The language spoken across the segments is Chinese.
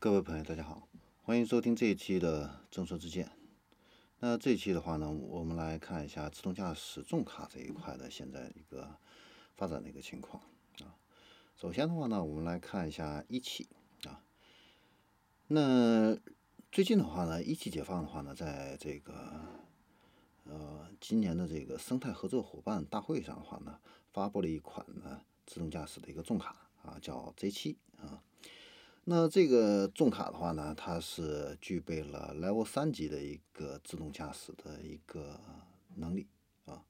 各位朋友，大家好，欢迎收听这一期的正说之见。那这一期的话呢，我们来看一下自动驾驶重卡这一块的现在一个发展的一个情况啊。首先的话呢，我们来看一下一汽啊。那最近的话呢，一汽解放的话呢，在这个呃今年的这个生态合作伙伴大会上的话呢，发布了一款呢自动驾驶的一个重卡啊，叫 Z7 啊。那这个重卡的话呢，它是具备了 Level 三级的一个自动驾驶的一个能力啊。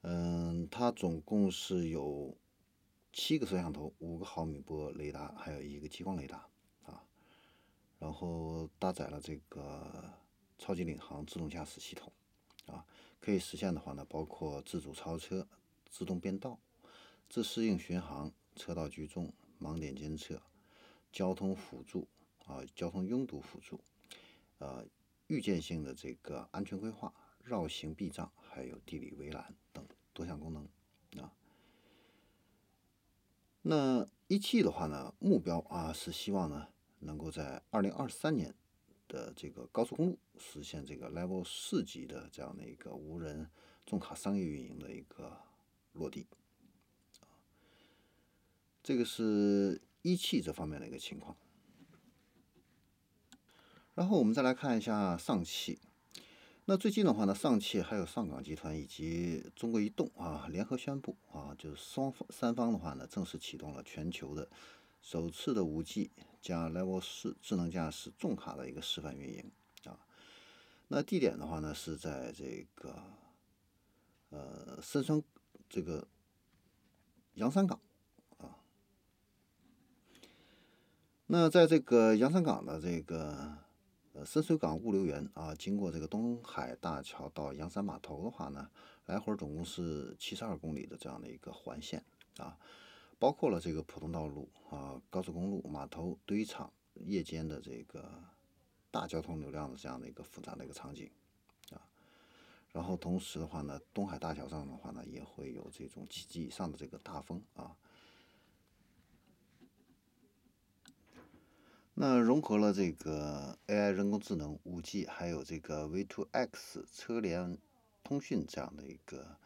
嗯，它总共是有七个摄像头、五个毫米波雷达，还有一个激光雷达啊。然后搭载了这个超级领航自动驾驶系统啊，可以实现的话呢，包括自主超车、自动变道、自适应巡航、车道居中、盲点监测。交通辅助啊，交通拥堵辅助，呃，预见性的这个安全规划、绕行避障，还有地理围栏等多项功能啊。那一汽的话呢，目标啊是希望呢能够在二零二三年的这个高速公路实现这个 Level 四级的这样的一个无人重卡商业运营的一个落地这个是。一汽这方面的一个情况，然后我们再来看一下上汽。那最近的话呢，上汽还有上港集团以及中国移动啊联合宣布啊，就是双方三方的话呢，正式启动了全球的首次的五 G 加 Level 四智能驾驶重卡的一个示范运营啊。那地点的话呢，是在这个呃深川这个洋山港。那在这个洋山港的这个呃深水港物流园啊，经过这个东海大桥到洋山码头的话呢，来回总共是七十二公里的这样的一个环线啊，包括了这个普通道路啊、高速公路、码头、堆场、夜间的这个大交通流量的这样的一个复杂的一个场景啊，然后同时的话呢，东海大桥上的话呢，也会有这种七级以上的这个大风啊。那融合了这个 AI 人工智能、五 G，还有这个 V2X 车联通讯这样的一个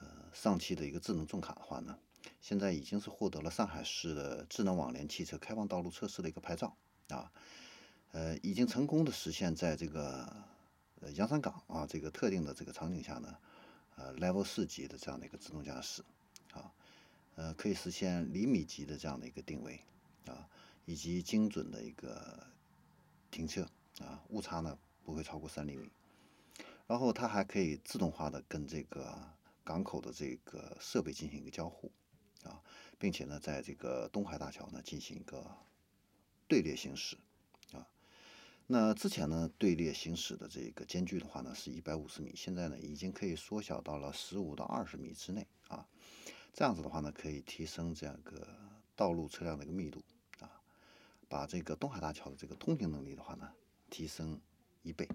呃上汽的一个智能重卡的话呢，现在已经是获得了上海市的智能网联汽车开放道路测试的一个牌照啊，呃，已经成功的实现在这个呃洋山港啊这个特定的这个场景下呢，呃 Level 四级的这样的一个自动驾驶啊，呃，可以实现厘米级的这样的一个定位啊。以及精准的一个停车啊，误差呢不会超过三厘米。然后它还可以自动化的跟这个港口的这个设备进行一个交互啊，并且呢，在这个东海大桥呢进行一个队列行驶啊。那之前呢队列行驶的这个间距的话呢是一百五十米，现在呢已经可以缩小到了十五到二十米之内啊。这样子的话呢，可以提升这样个道路车辆的一个密度。把这个东海大桥的这个通行能力的话呢，提升一倍。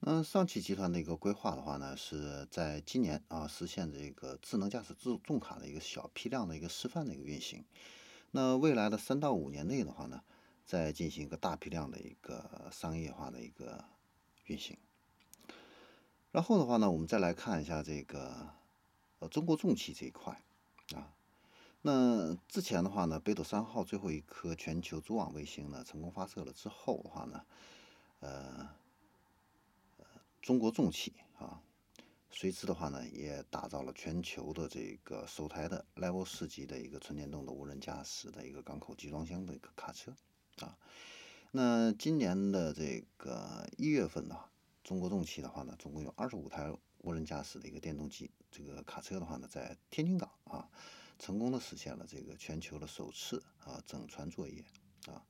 那，上汽集团的一个规划的话呢，是在今年啊实现这个智能驾驶自重卡的一个小批量的一个示范的一个运行。那未来的三到五年内的话呢，再进行一个大批量的一个商业化的一个运行。然后的话呢，我们再来看一下这个呃中国重汽这一块啊。那之前的话呢，北斗三号最后一颗全球组网卫星呢成功发射了之后的话呢，呃，中国重汽啊，随之的话呢也打造了全球的这个首台的 Level 四级的一个纯电动的无人驾驶的一个港口集装箱的一个卡车啊。那今年的这个一月份呢，中国重汽的话呢，总共有二十五台无人驾驶的一个电动机这个卡车的话呢，在天津港啊。成功的实现了这个全球的首次啊整船作业啊。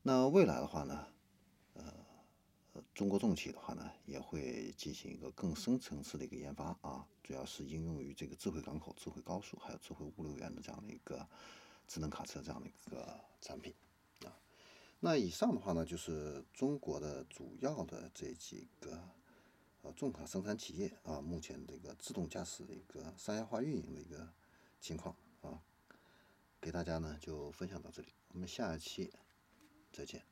那未来的话呢，呃，中国重汽的话呢，也会进行一个更深层次的一个研发啊，主要是应用于这个智慧港口、智慧高速还有智慧物流园的这样的一个智能卡车这样的一个产品啊。那以上的话呢，就是中国的主要的这几个。啊，重卡生产企业啊，目前这个自动驾驶的一个商业化运营的一个情况啊，给大家呢就分享到这里，我们下一期再见。